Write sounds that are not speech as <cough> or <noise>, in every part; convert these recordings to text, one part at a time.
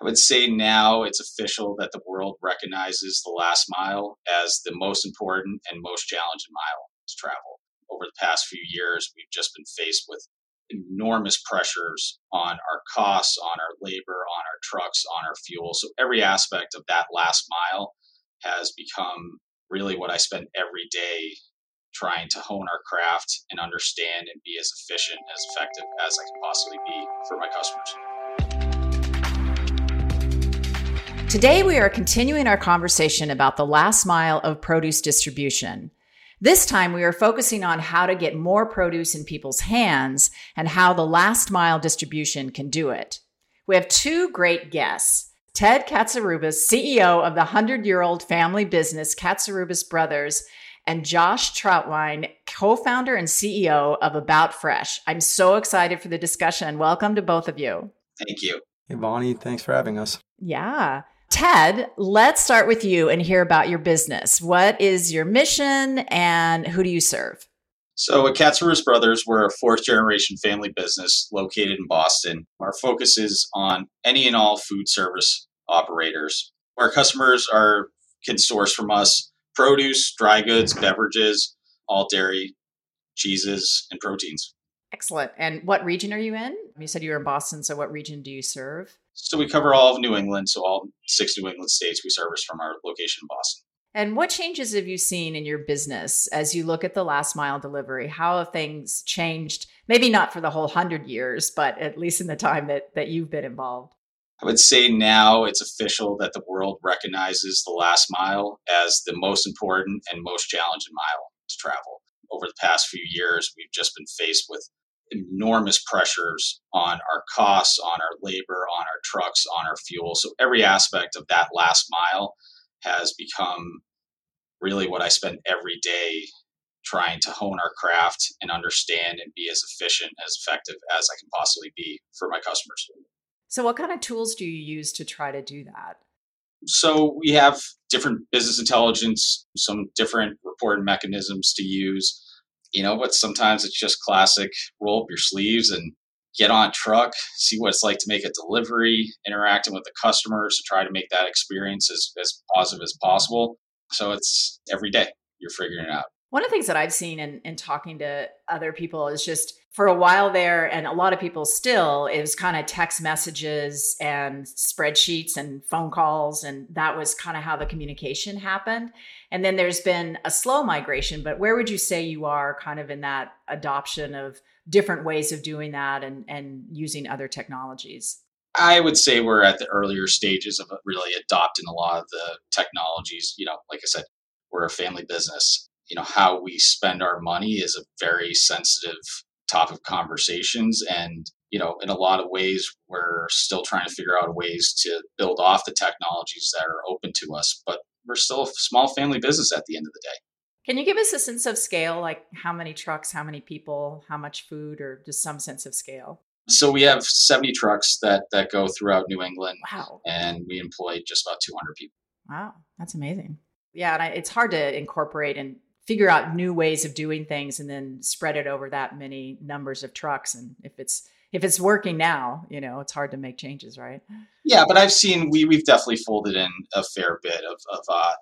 I would say now it's official that the world recognizes the last mile as the most important and most challenging mile to travel. Over the past few years, we've just been faced with enormous pressures on our costs, on our labor, on our trucks, on our fuel. So every aspect of that last mile has become really what I spend every day trying to hone our craft and understand and be as efficient, as effective as I can possibly be for my customers. Today, we are continuing our conversation about the last mile of produce distribution. This time, we are focusing on how to get more produce in people's hands and how the last mile distribution can do it. We have two great guests. Ted Katsiroubas, CEO of the 100 year old family business Katsiroubas Brothers, and Josh Trautwein, co founder and CEO of About Fresh. I'm so excited for the discussion. Welcome to both of you. Thank you. Hey, Vonnie, thanks for having us. Yeah. Ted, let's start with you and hear about your business. What is your mission and who do you serve? So, at Katsiroubas Brothers, we're a fourth generation family business located in Boston. Our focus is on any and all food service operators. Our customers are can source from us produce, dry goods, beverages, all dairy, cheeses, and proteins. Excellent. And what region are you in? You said you were in Boston, so what region do you serve? So we cover all of New England, so all six New England states we service from our location in Boston. And what changes have you seen in your business as you look at the last mile delivery? How have things changed? Maybe not for the whole hundred years, but at least in the time that, that you've been involved. I would say now it's official that the world recognizes the last mile as the most important and most challenging mile to travel. Over the past few years, we've just been faced with enormous pressures on our costs, on our labor, on our trucks, on our fuel. So every aspect of that last mile has become really what I spend every day trying to hone our craft and understand and be as efficient, as effective as I can possibly be for my customers. So, what kind of tools do you use to try to do that? So, we have different business intelligence, some different reporting mechanisms to use you know, but sometimes it's just classic roll up your sleeves and get on truck, see what it's like to make a delivery, interacting with the customers to try to make that experience as, as positive as possible. So it's every day you're figuring it out. One of the things that I've seen in, in talking to other people is just for a while there, and a lot of people still, it was kind of text messages and spreadsheets and phone calls. And that was kind of how the communication happened. And then there's been a slow migration, but where would you say you are kind of in that adoption of different ways of doing that and, and using other technologies? I would say we're at the earlier stages of uh, really adopting a lot of the technologies. You know, like I said, we're a family business you know how we spend our money is a very sensitive topic of conversations and you know in a lot of ways we're still trying to figure out ways to build off the technologies that are open to us but we're still a small family business at the end of the day. Can you give us a sense of scale like how many trucks how many people how much food or just some sense of scale? So we have 70 trucks that that go throughout new england wow. and we employ just about 200 people. Wow that's amazing. Yeah and I, it's hard to incorporate and figure out new ways of doing things and then spread it over that many numbers of trucks. And if it's if it's working now you know it's hard to make changes right? Yeah but i've seen we we've definitely folded in a fair bit of of uh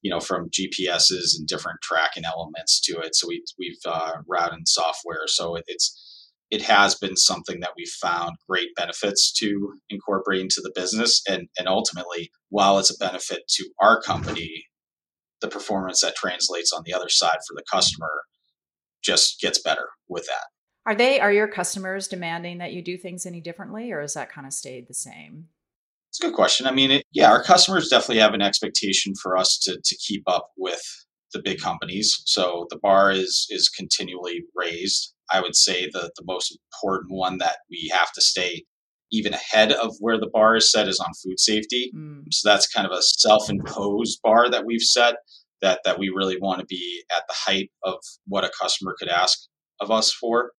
you know from gps's and different tracking elements to it. So we we've uh routed software. So it, it's it has been something that we've found great benefits to incorporate into the business. And and ultimately while it's a benefit to our company the performance that translates on the other side for the customer just gets better with that. Are they are your customers demanding that you do things any differently or has that kind of stayed the same? It's a good question. I mean, it, yeah, our customers definitely have an expectation for us to to keep up with the big companies. So the bar is is continually raised. I would say the the most important one that we have to stay even ahead of where the bar is set is on food safety. Mm. So that's kind of a self-imposed bar that we've set that that we really want to be at the height of what a customer could ask of us for.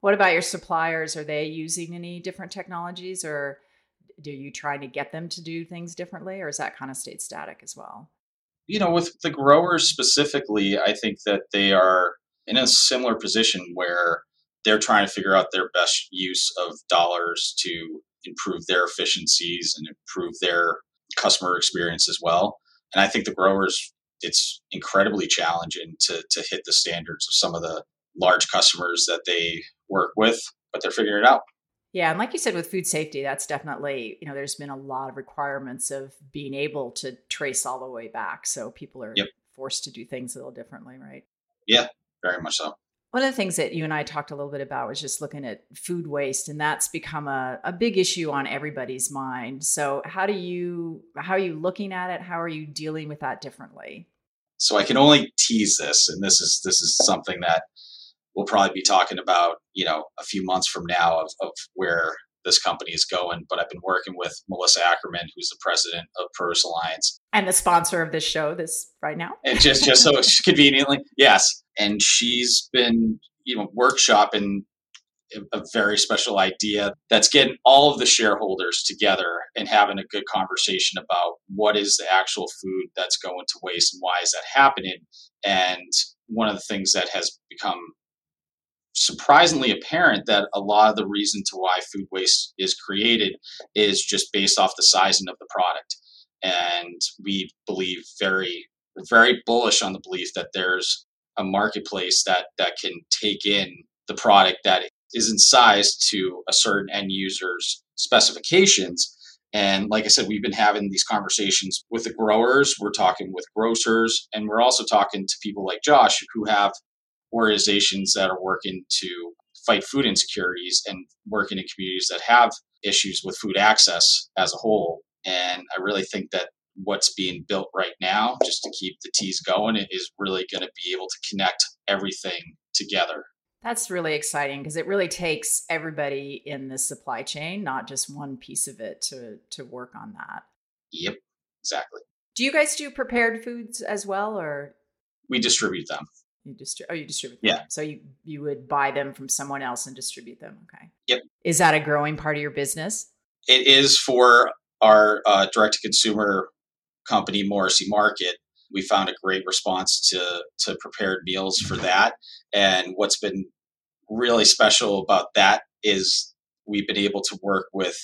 What about your suppliers? Are they using any different technologies or do you try to get them to do things differently or is that kind of stayed static as well? You know, with the growers specifically, I think that they are in a similar position where they're trying to figure out their best use of dollars to improve their efficiencies and improve their customer experience as well. And I think the growers, it's incredibly challenging to, to hit the standards of some of the large customers that they work with, but they're figuring it out. Yeah, and like you said with food safety, that's definitely, you know, there's been a lot of requirements of being able to trace all the way back. So people are yep. forced to do things a little differently, right? Yeah, very much so. One of the things that you and I talked a little bit about was just looking at food waste, and that's become a, a big issue on everybody's mind. So how do you how are you looking at it? How are you dealing with that differently? So I can only tease this, and this is this is something that we'll probably be talking about, you know, a few months from now of, of where this company is going. But I've been working with Melissa Ackerman, who's the president of Produce Alliance. And the sponsor of this show this right now. And just just so <laughs> conveniently, yes. And she's been, you know, workshopping a very special idea that's getting all of the shareholders together and having a good conversation about what is the actual food that's going to waste and why is that happening and one of the things that has become surprisingly apparent that a lot of the reason to why food waste is created is just based off the sizing of the product. And we believe very, very bullish on the belief that there's a marketplace that that can take in the product that isn't sized to a certain end user's specifications. And like I said, we've been having these conversations with the growers, we're talking with grocers, and we're also talking to people like Josh who have organizations that are working to fight food insecurities and working in communities that have issues with food access as a whole. And I really think that what's being built right now, just to keep the T's going, is really going to be able to connect everything together. That's really exciting because it really takes everybody in the supply chain, not just one piece of it, to to work on that. Yep, exactly. Do you guys do prepared foods as well, or we distribute them? You distribute. oh, you distribute them. Yeah. So you you would buy them from someone else and distribute them. Okay. Yep. Is that a growing part of your business? It is for our uh, direct to consumer company, Morrissey Market. We found a great response to to prepared meals for that. And what's been really special about that is we've been able to work with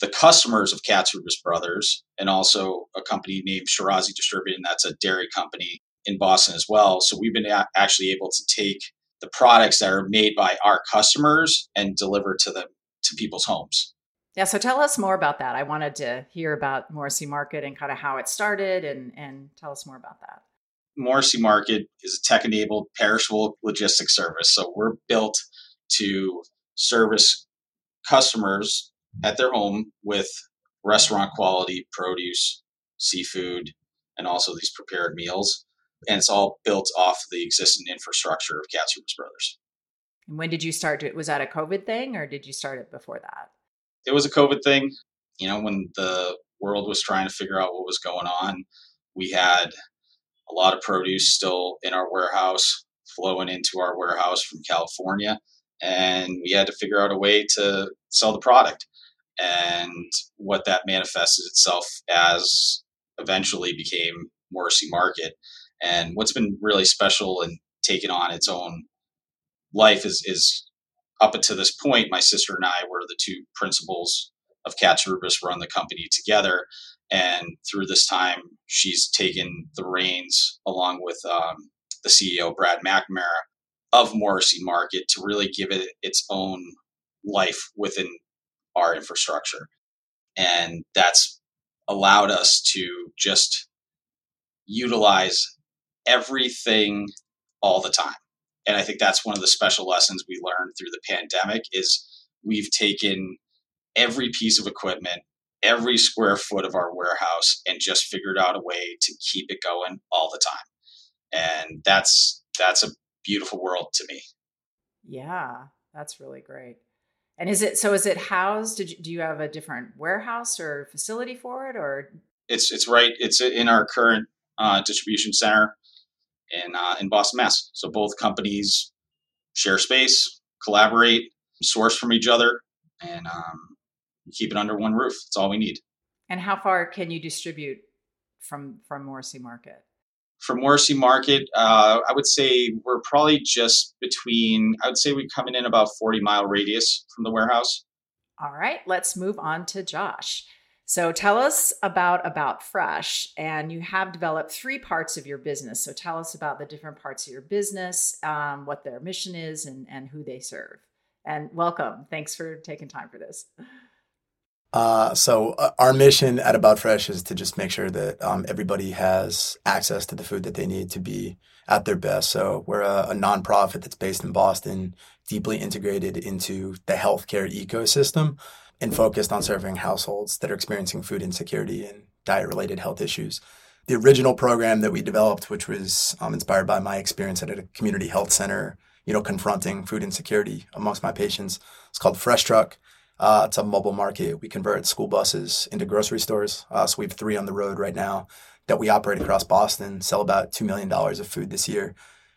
the customers of Katsiroubas Brothers and also a company named Shirazi Distributing. That's a dairy company in Boston as well. So we've been a- actually able to take the products that are made by our customers and deliver to them to people's homes. Yeah, so tell us more about that. I wanted to hear about Morrissey Market and kind of how it started and and tell us more about that. Morrissey Market is a tech-enabled perishable logistics service. So we're built to service customers at their home with restaurant quality produce, seafood, and also these prepared meals and it's all built off the existing infrastructure of Katsiroubas Brothers. And when did you start it? Was that a COVID thing, or did you start it before that? It was a COVID thing. You know, when the world was trying to figure out what was going on, we had a lot of produce still in our warehouse, flowing into our warehouse from California, and we had to figure out a way to sell the product. And what that manifested itself as eventually became Morrissey Market. And what's been really special and taken on its own life is, is up until this point, my sister and I were the two principals of Katsiroubas run the company together. And through this time, she's taken the reins along with um, the CEO, Brad McNamara, of Morrissey Market to really give it its own life within our infrastructure. And that's allowed us to just utilize everything all the time. And I think that's one of the special lessons we learned through the pandemic is we've taken every piece of equipment, every square foot of our warehouse and just figured out a way to keep it going all the time. And that's that's a beautiful world to me. Yeah, that's really great. And is it so? Is it housed? Did you, do you have a different warehouse or facility for it, or it's it's right? It's in our current uh, distribution center in uh, in Boston, Mass. So both companies share space, collaborate, source from each other, and um, keep it under one roof. That's all we need. And how far can you distribute from from Morrissey Market? From Morrissey Market, uh, I would say we're probably just between. I would say we're coming in about forty mile radius from the warehouse. All right, let's move on to Josh. So tell us about About Fresh, and you have developed three parts of your business. So tell us about the different parts of your business, um, what their mission is, and and who they serve. And welcome. Thanks for taking time for this. Uh, so uh, our mission at About Fresh is to just make sure that um, everybody has access to the food that they need to be at their best. So we're a, a nonprofit that's based in Boston, deeply integrated into the healthcare ecosystem and focused on serving households that are experiencing food insecurity and diet related health issues. The original program that we developed, which was um, inspired by my experience at a community health center, you know, confronting food insecurity amongst my patients, it's called Fresh Truck. Uh, it's a mobile market. We convert school buses into grocery stores. Uh, so we have three on the road right now that we operate across Boston, sell about $2 million of food this year.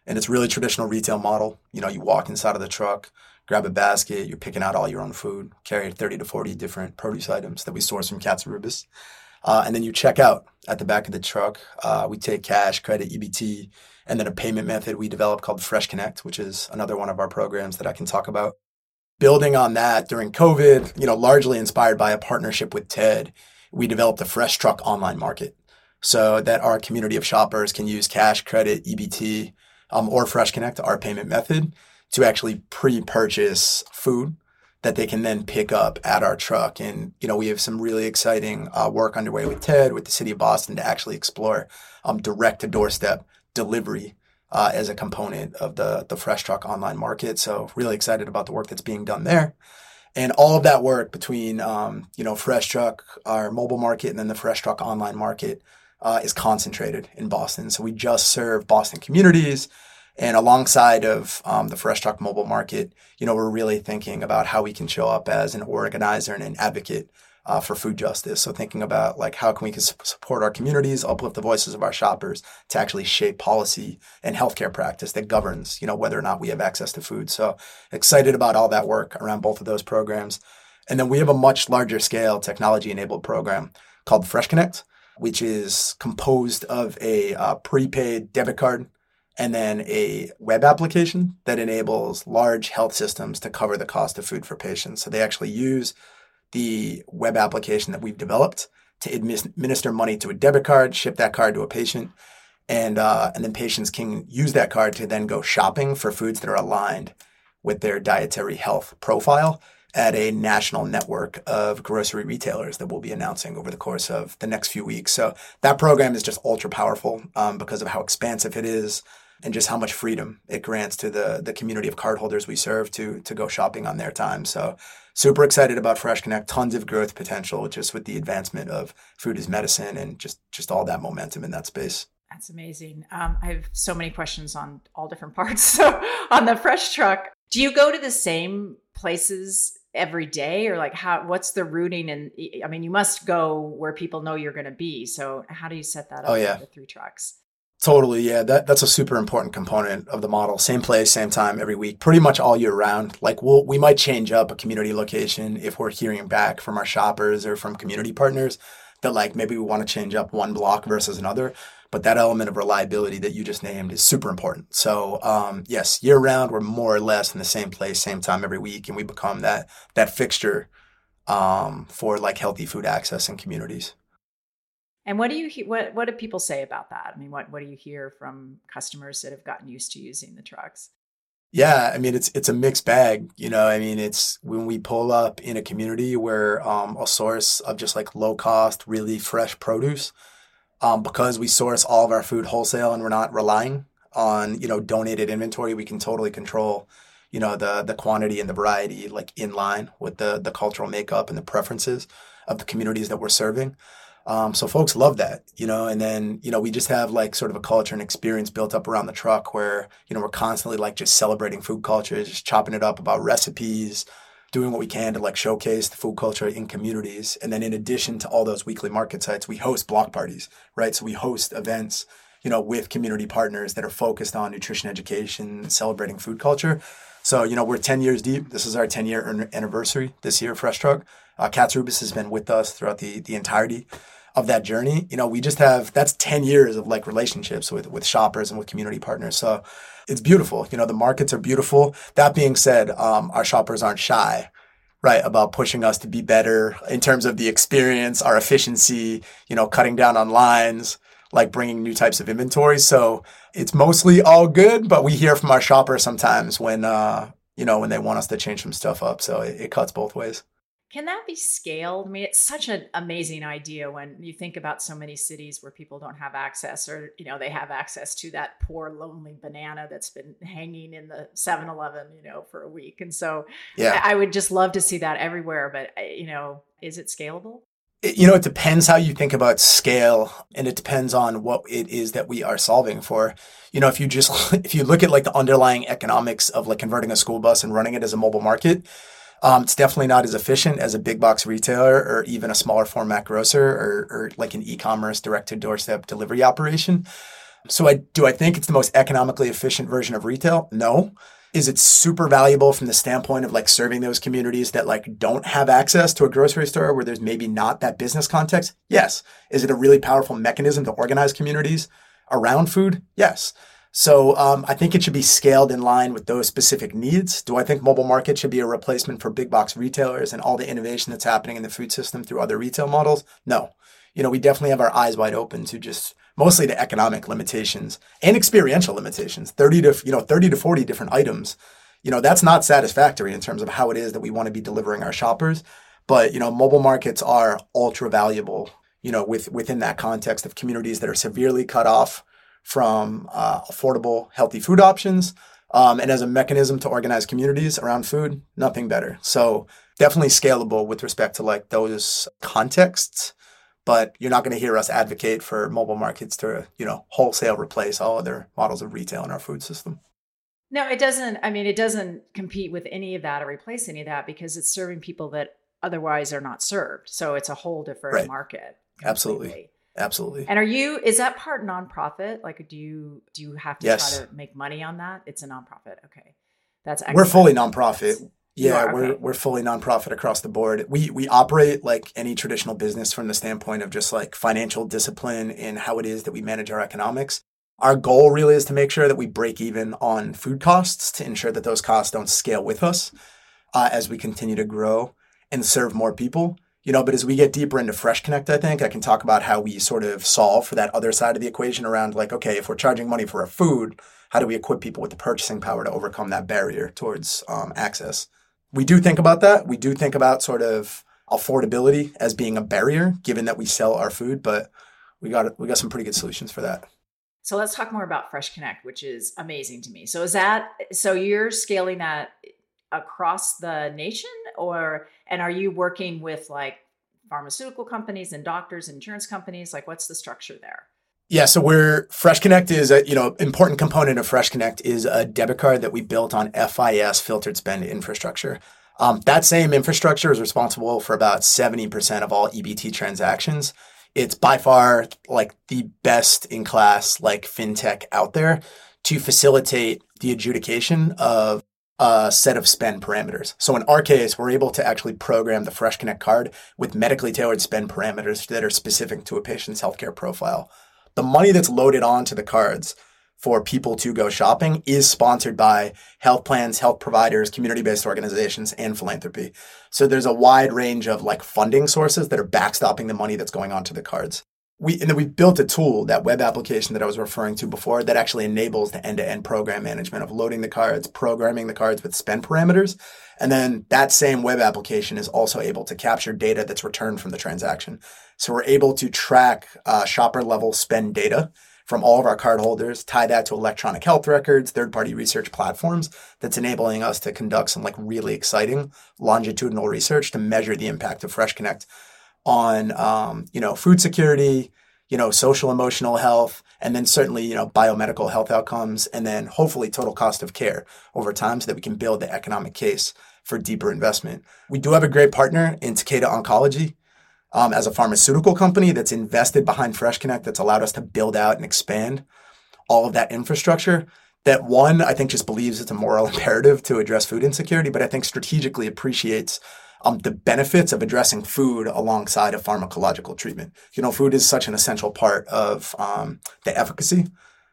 And it's really traditional retail model. You know, you walk inside of the truck, grab a basket, you're picking out all your own food, carry 30 to 40 different produce items that we source from Katsiroubas. Uh, and then you check out at the back of the truck. Uh, we take cash, credit, EBT, and then a payment method we developed called Fresh Connect, which is another one of our programs that I can talk about. Building on that during COVID, you know, largely inspired by a partnership with Ted, we developed a Fresh Truck online market so that our community of shoppers can use cash, credit, EBT, um, or Fresh Connect, our payment method, to actually pre-purchase food that they can then pick up at our truck. And you know, we have some really exciting uh, work underway with Ted, with the City of Boston, to actually explore um, direct to doorstep delivery uh, as a component of the the Fresh Truck online market. So really excited about the work that's being done there. And all of that work between, um, you know, Fresh Truck, our mobile market, and then the Fresh Truck online market uh, is concentrated in Boston. So we just serve Boston communities. And alongside of um, the Fresh Truck mobile market, you know, we're really thinking about how we can show up as an organizer and an advocate uh, for food justice. So thinking about like how can we support our communities, uplift the voices of our shoppers to actually shape policy and healthcare practice that governs, you know, whether or not we have access to food. So excited about all that work around both of those programs. And then we have a much larger scale technology enabled program called Fresh Connect, which is composed of a uh, prepaid debit card and then a web application that enables large health systems to cover the cost of food for patients. So they actually use the web application that we've developed to administer money to a debit card, ship that card to a patient, and uh, and then patients can use that card to then go shopping for foods that are aligned with their dietary health profile at a national network of grocery retailers that we'll be announcing over the course of the next few weeks. So that program is just ultra powerful um, because of how expansive it is and just how much freedom it grants to the the community of cardholders we serve to to go shopping on their time. So super excited about Fresh Connect. Tons of growth potential just with the advancement of food as medicine and just just all that momentum in that space. That's amazing. Um, I have so many questions on all different parts. <laughs> So on the Fresh Truck, do you go to the same places every day or like how what's the routing and i mean you must go where people know you're going to be so how do you set that up oh yeah the three trucks Totally, yeah. That that's a super important component of the model. Same place, same time every week, pretty much all year round. Like we'll we might change up a community location if we're hearing back from our shoppers or from community partners that like maybe we want to change up one block versus another. But that element of reliability that you just named is super important. So um, yes, year round we're more or less in the same place, same time every week, and we become that that fixture um, for like healthy food access in communities. And what do you he- what what do people say about that? I mean, what what do you hear from customers that have gotten used to using the trucks? Yeah, I mean it's it's a mixed bag. You know, I mean it's when we pull up in a community where um, a source of just like low cost, really fresh produce, um, because we source all of our food wholesale and we're not relying on you know donated inventory, we can totally control you know the the quantity and the variety like in line with the the cultural makeup and the preferences of the communities that we're serving. Um, so folks love that, you know, and then, you know, we just have like sort of a culture and experience built up around the truck where, you know, we're constantly like just celebrating food culture, just chopping it up about recipes, doing what we can to like showcase the food culture in communities. And then in addition to all those weekly market sites, we host block parties, right? So we host events, you know, with community partners that are focused on nutrition education, celebrating food culture. So, you know, we're 10 years deep. This is our 10 year anniversary this year, Fresh Truck. Uh, Katsiroubas has been with us throughout the, the entirety of that journey. You know, we just have, that's 10 years of like relationships with, with shoppers and with community partners. So it's beautiful. You know, the markets are beautiful. That being said, um, our shoppers aren't shy right? About pushing us to be better in terms of the experience, our efficiency, you know, cutting down on lines, like bringing new types of inventory. So it's mostly all good, but we hear from our shoppers sometimes when, uh, you know, when they want us to change some stuff up. So it, it cuts both ways. Can that be scaled? I mean, it's such an amazing idea when you think about so many cities where people don't have access or, you know, they have access to that poor, lonely banana that's been hanging in the 7 Eleven, you know, for a week. And so yeah. I, would just love to see that everywhere. But, uh, you know, is it scalable? It, you know, it depends how you think about scale and it depends on what it is that we are solving for. You know, if you just, <laughs> if you look at like the underlying economics of like converting a school bus and running it as a mobile market, um, it's definitely not as efficient as a big box retailer or even a smaller format grocer or, or like an e-commerce direct to doorstep delivery operation. So I do I think it's the most economically efficient version of retail? No. Is it super valuable from the standpoint of like serving those communities that like don't have access to a grocery store where there's maybe not that business context? Yes. Is it a really powerful mechanism to organize communities around food? Yes. So um, I think it should be scaled in line with those specific needs. Do I think mobile market should be a replacement for big box retailers and all the innovation that's happening in the food system through other retail models? No. You know, we definitely have our eyes wide open to just mostly to economic limitations and experiential limitations. 30 to, you know, 30 to 40 different items. You know, that's not satisfactory in terms of how it is that we want to be delivering our shoppers. But, you know, mobile markets are ultra valuable, you know, with within that context of communities that are severely cut off from uh, affordable, healthy food options. Um, and as a mechanism to organize communities around food, nothing better. So definitely scalable with respect to like those contexts. But you're not going to hear us advocate for mobile markets to, you know, wholesale replace all other models of retail in our food system. No, it doesn't. I mean, it doesn't compete with any of that or replace any of that because it's serving people that otherwise are not served. So it's a whole different right. market. Completely. Absolutely. Absolutely. And are you is that part nonprofit? Like do you do you have to yes. try to make money on that? It's a nonprofit. Okay. That's excellent. We're fully nonprofit. Yeah, are, we're okay. we're fully nonprofit across the board. We we operate like any traditional business from the standpoint of just like financial discipline and how it is that we manage our economics. Our goal really is to make sure that we break even on food costs to ensure that those costs don't scale with us uh, as we continue to grow and serve more people you know but as we get deeper into fresh connect i think i can talk about how we sort of solve for that other side of the equation around like okay if we're charging money for a food how do we equip people with the purchasing power to overcome that barrier towards um, access? We do think about that. We do think about sort of affordability as being a barrier given that we sell our food but we got we got some pretty good solutions for that. So let's talk more about fresh connect which is amazing to me. So is that so you're scaling that across the nation or and are you working with like pharmaceutical companies and doctors insurance companies like what's the structure there yeah, so we're Fresh Connect is a you know important component of Fresh Connect is a debit card that we built on FIS filtered spend infrastructure. Um, that same infrastructure is responsible for about seventy percent of all EBT transactions. It's by far like the best in class like fintech out there to facilitate the adjudication of a set of spend parameters. So in our case, we're able to actually program the Fresh Connect card with medically tailored spend parameters that are specific to a patient's healthcare profile. The money that's loaded onto the cards for people to go shopping is sponsored by health plans, health providers, community-based organizations, and philanthropy. So there's a wide range of like funding sources that are backstopping the money that's going onto the cards we and then we built a tool, that web application that I was referring to before, that actually enables the end-to-end program management of loading the cards, programming the cards with spend parameters, and then that same web application is also able to capture data that's returned from the transaction. So we're able to track uh, shopper level spend data from all of our cardholders, tie that to electronic health records, third-party research platforms. That's enabling us to conduct some like really exciting longitudinal research to measure the impact of Fresh Connect on um, you know food security, you know social emotional health, and then certainly you know biomedical health outcomes, and then hopefully total cost of care over time, so that we can build the economic case for deeper investment. We do have a great partner in Takeda Oncology. Um, as a pharmaceutical company that's invested behind Fresh Connect, that's allowed us to build out and expand all of that infrastructure that one, I think just believes it's a moral <laughs> imperative to address food insecurity, but I think strategically appreciates um, the benefits of addressing food alongside of pharmacological treatment. You know, food is such an essential part of um, the efficacy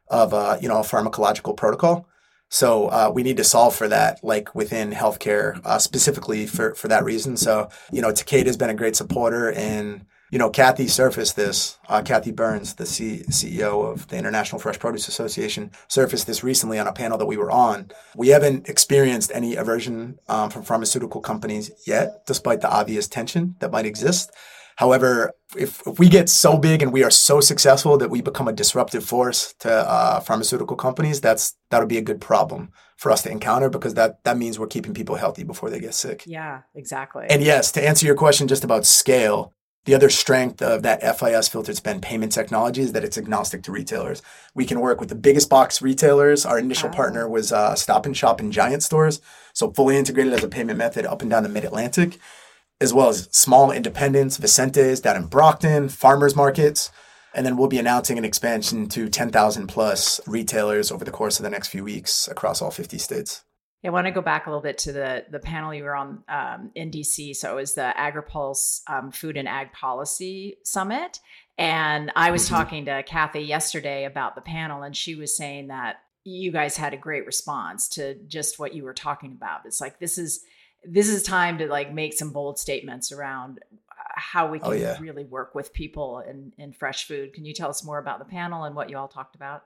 of uh, you know a pharmacological protocol So uh, we need to solve for that, like within healthcare, uh, specifically for for that reason. So you know, Takeda has been a great supporter, and you know, Cathy surfaced this. Uh, Cathy Burns, the C- CEO of the International Fresh Produce Association, surfaced this recently on a panel that we were on. We haven't experienced any aversion um, from pharmaceutical companies yet, despite the obvious tension that might exist. However, if, if we get so big and we are so successful that we become a disruptive force to uh, pharmaceutical companies, that's that'll be a good problem for us to encounter because that that means we're keeping people healthy before they get sick. Yeah, exactly. And yes, to answer your question just about scale, the other strength of that FIS filtered spend payment technology is that it's agnostic to retailers. We can work with the biggest box retailers. Our initial oh. partner was uh, Stop and Shop and Giant stores, so fully integrated as a payment method up and down the Mid Atlantic as well as small independents, Vicentes down in Brockton, farmers markets. And then we'll be announcing an expansion to 10,000 plus retailers over the course of the next few weeks across all 50 states. I want to go back a little bit to the the panel you were on um, in DC. So it was the AgriPulse um, Food and Ag Policy Summit, and I was mm-hmm. talking to Cathy yesterday about the panel, and she was saying that you guys had a great response to just what you were talking about. It's like this is this is time to like make some bold statements around uh, how we oh, can oh, yeah. really work with people in, in fresh food. Can you tell us more about the panel and what you all talked about?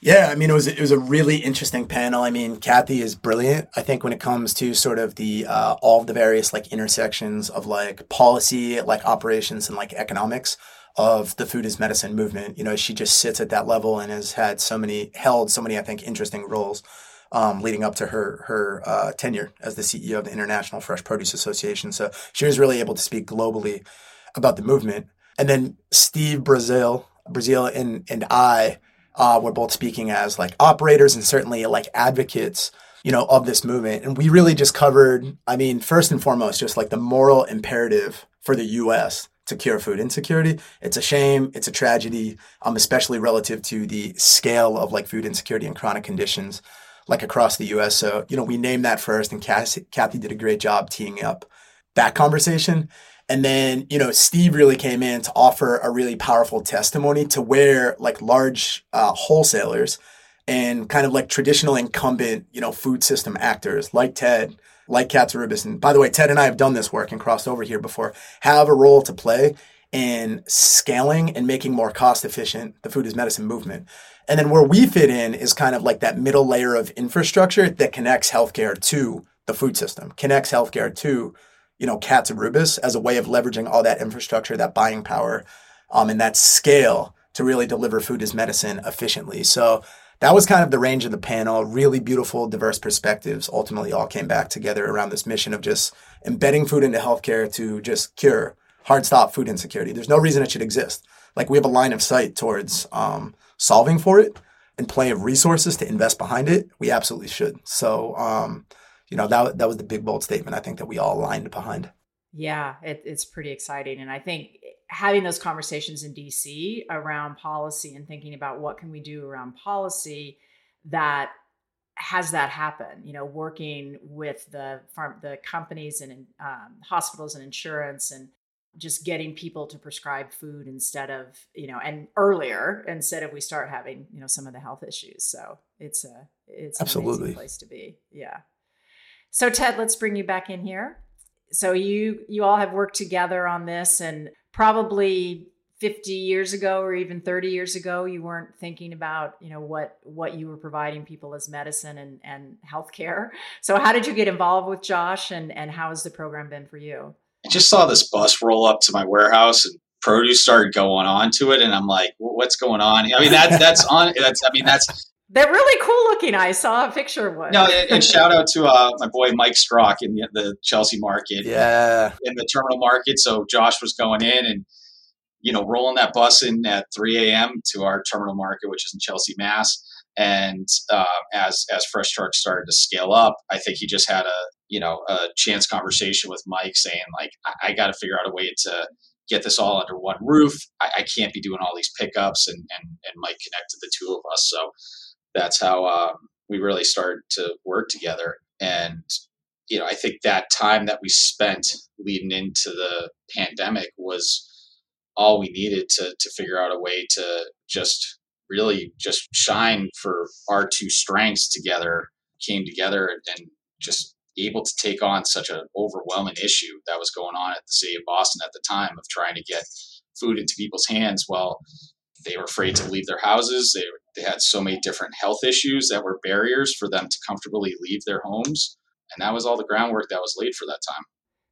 Yeah, I mean, it was it was a really interesting panel. I mean, Cathy is brilliant. I think when it comes to sort of the uh, all of the various like intersections of like policy, like operations, and like economics of the food as medicine movement. You know, she just sits at that level and has had so many held so many, I think, interesting roles um, leading up to her her uh, tenure as the CEO of the International Fresh Produce Association. So she was really able to speak globally about the movement. And then Steve Brazil, Brazil, and and I uh, were both speaking as like operators and certainly like advocates, you know, of this movement. And we really just covered, I mean, first and foremost, just like the moral imperative for the U.S to cure food insecurity. It's a shame. It's a tragedy, um, especially relative to the scale of like food insecurity and chronic conditions like across the US. So, you know, we named that first and Cathy, Cathy did a great job teeing up that conversation. And then, you know, Steve really came in to offer a really powerful testimony to where like large uh, wholesalers and kind of like traditional incumbent, you know, food system actors like Ted, like Katsiroubas. And by the way, Ted and I have done this work and crossed over here before, have a role to play in scaling and making more cost efficient the food is medicine movement. And then where we fit in is kind of like that middle layer of infrastructure that connects healthcare to the food system, connects healthcare to, you know, Katsiroubas as a way of leveraging all that infrastructure, that buying power, um, and that scale to really deliver food as medicine efficiently. So that was kind of the range of the panel. Really beautiful, diverse perspectives ultimately all came back together around this mission of just embedding food into healthcare to just cure hard stop food insecurity. There's no reason it should exist. Like we have a line of sight towards um, solving for it and plenty of resources to invest behind it, we absolutely should. So, um, you know, that, that was the big, bold statement I think that we all aligned behind. Yeah, it, it's pretty exciting. And I think having those conversations in DC around policy and thinking about what can we do around policy that has that happen you know working with the farm the companies and um, hospitals and insurance and just getting people to prescribe food instead of you know and earlier instead of we start having you know some of the health issues so it's a it's absolutely a place to be yeah so ted let's bring you back in here. So you you all have worked together on this and probably 50 years ago or even 30 years ago you weren't thinking about you know what what you were providing people as medicine and and healthcare. So how did you get involved with josh and and how has the program been for you? I just saw this bus roll up to my warehouse and produce started going on to it and I'm like, what's going on? I mean, that, that's on, that's, I mean, that's, they're really cool looking. I saw a picture of one. No, and, and shout out to uh, my boy Mike Strock in the, the, Chelsea market. Yeah. In the terminal market. So Josh was going in and, you know, rolling that bus in at 3 a.m. to our terminal market, which is in Chelsea, Mass. And uh, as as Fresh Truck started to scale up, I think he just had a you know a chance conversation with Mike saying like I, I got to figure out a way to get this all under one roof. I, I, can't be doing all these pickups, and and and Mike connected the two of us. So that's how um, we really started to work together. And you know, I think that time that we spent leading into the pandemic was all we needed to to figure out a way to just really just shine for our two strengths together came together and just able to take on such an overwhelming issue that was going on at the city of Boston at the time of trying to get food into people's hands while they were afraid to leave their houses. They, they had so many different health issues that were barriers for them to comfortably leave their homes. And that was all the groundwork that was laid for that time.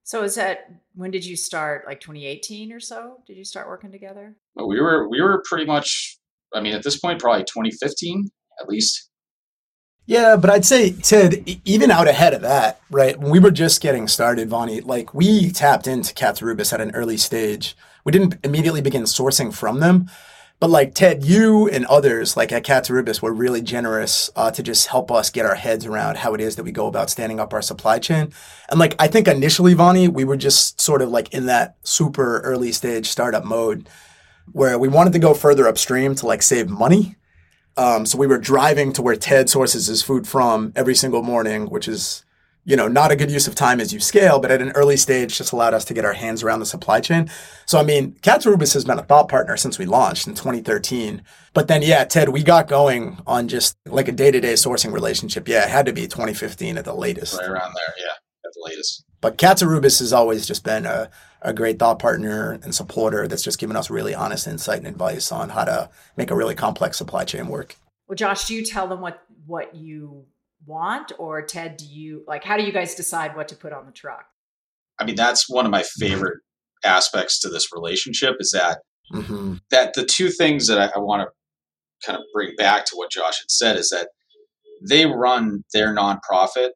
So is that when did you start? Like 2018 or so? Did you start working together? We were we were pretty much. I mean, at this point, probably 2015 at least. Yeah, but I'd say Ted, even out ahead of that, right? When we were just getting started, Vonnie, like we tapped into Katsiroubas at an early stage. We didn't immediately begin sourcing from them, but like Ted, you and others like at Katsiroubas were really generous uh, to just help us get our heads around how it is that we go about standing up our supply chain. And like I think initially, Vonnie, we were just sort of like in that super early stage startup mode where we wanted to go further upstream to like save money um, so we were driving to where Ted sources his food from every single morning, which is, you know, not a good use of time as you scale, but at an early stage just allowed us to get our hands around the supply chain. So, I mean, Katsiroubas has been a thought partner since we launched in 2013. But then, yeah, Ted, we got going on just like a day to day sourcing relationship. Yeah, it had to be 2015 at the latest. Right around there. Yeah, at the latest. But Katsiroubas has always just been a, a great thought partner and supporter that's just given us really honest insight and advice on how to make a really complex supply chain work. Well, Josh, do you tell them what what you want, or Ted, do you like? How do you guys decide what to put on the truck? I mean, that's one of my favorite aspects to this relationship is that mm-hmm. that the two things that I, I want to kind of bring back to what Josh had said is that they run their nonprofit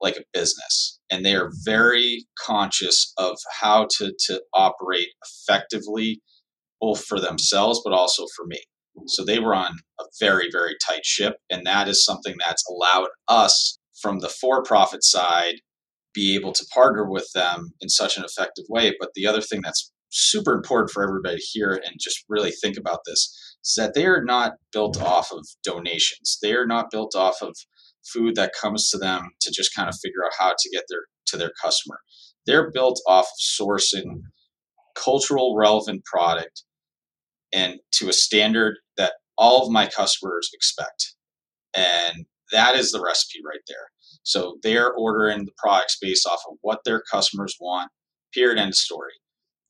like a business and they are very conscious of how to, to operate effectively both for themselves but also for me so they were on a very very tight ship and that is something that's allowed us from the for-profit side be able to partner with them in such an effective way but the other thing that's super important for everybody here and just really think about this is that they are not built off of donations they are not built off of food that comes to them to just kind of figure out how to get their to their customer. They're built off of sourcing cultural relevant product and to a standard that all of my customers expect. And that is the recipe right there. So they're ordering the products based off of what their customers want, period, end story.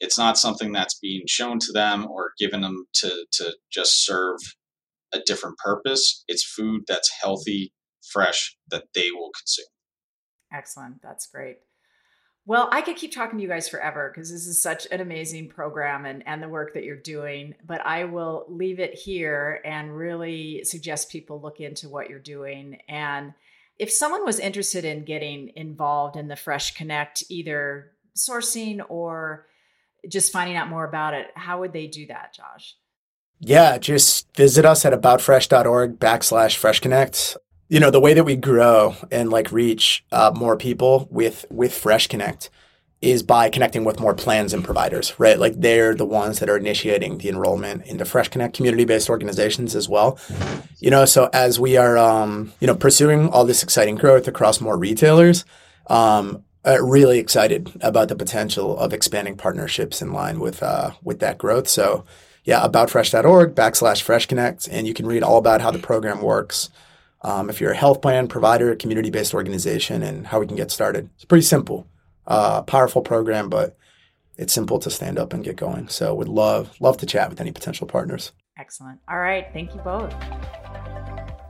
It's not something that's being shown to them or given them to, to just serve a different purpose. It's food that's healthy, fresh that they will consume. Excellent. That's great. Well, I could keep talking to you guys forever because this is such an amazing program and, and the work that you're doing. But I will leave it here and really suggest people look into what you're doing. And if someone was interested in getting involved in the Fresh Connect, either sourcing or just finding out more about it, how would they do that, Josh? Yeah, just visit us at aboutfresh.org backslash freshconnect you know the way that we grow and like reach uh, more people with with fresh connect is by connecting with more plans and providers right? Like they're the ones that are initiating the enrollment into fresh connect community-based organizations as well. You know so as we are um, you know pursuing all this exciting growth across more retailers um, uh, really excited about the potential of expanding partnerships in line with uh, with that growth. So yeah aboutfresh.org backslash fresh connect and you can read all about how the program works um, if you're a health plan provider, a community based organization, and how we can get started. It's pretty simple, uh, powerful program, but it's simple to stand up and get going. So would love love to chat with any potential partners. Excellent. All right, thank you both.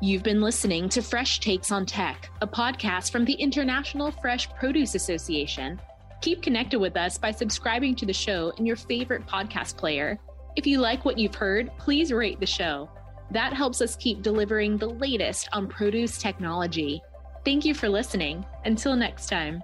You've been listening to Fresh Takes on Tech, a podcast from the International Fresh Produce Association. Keep connected with us by subscribing to the show in your favorite podcast player. If you like what you've heard, please rate the show. That helps us keep delivering the latest on produce technology. Thank you for listening. Until next time.